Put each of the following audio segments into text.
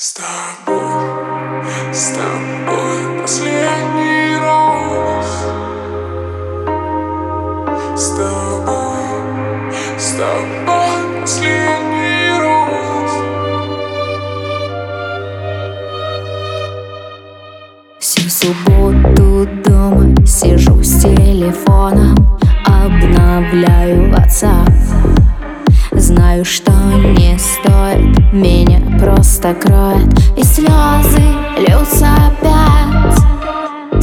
С тобой, с тобой последний раз. С тобой, с тобой последний раз. Всю субботу дома сижу с телефоном Обновляю WhatsApp. Знаю, что не стоит Меня просто кроет И слезы льются опять.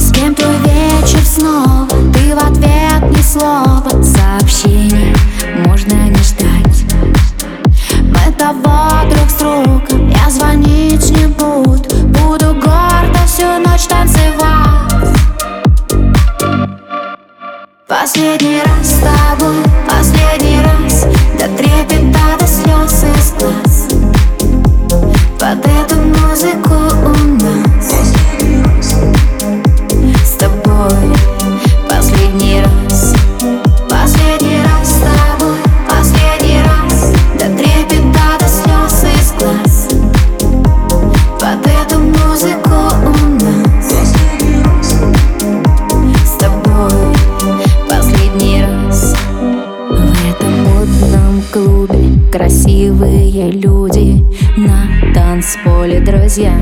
С кем твой вечер снова? Ты в ответ ни слова. Сообщений можно не ждать. Мы того друг с другом Я звонить не буду. Буду гордо всю ночь танцевать. Последний раз с тобой, последний раз. До трепета, танцполе друзья.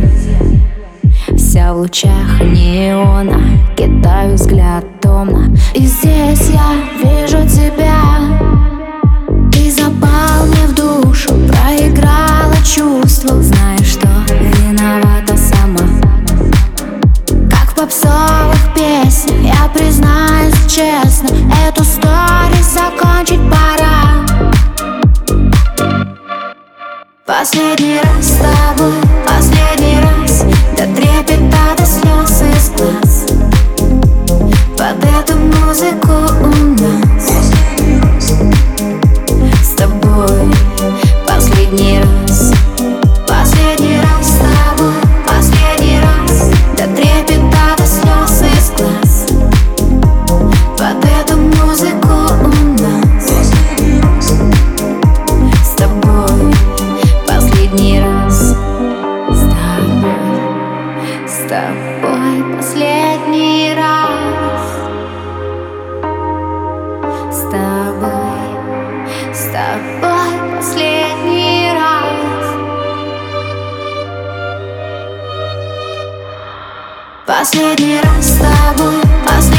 Вся в лучах неона Кидаю взгляд томно. И здесь я вижу тебя. Ты запал мне в душу Проиграла чувство. Знаешь, что виновата сама. Как в попсовых песнях Я признаюсь честно Эту стори закончить пора. Последний раз с тобой Последний раз. С тобой С тобой Последний раз. Последний раз с тобой, последний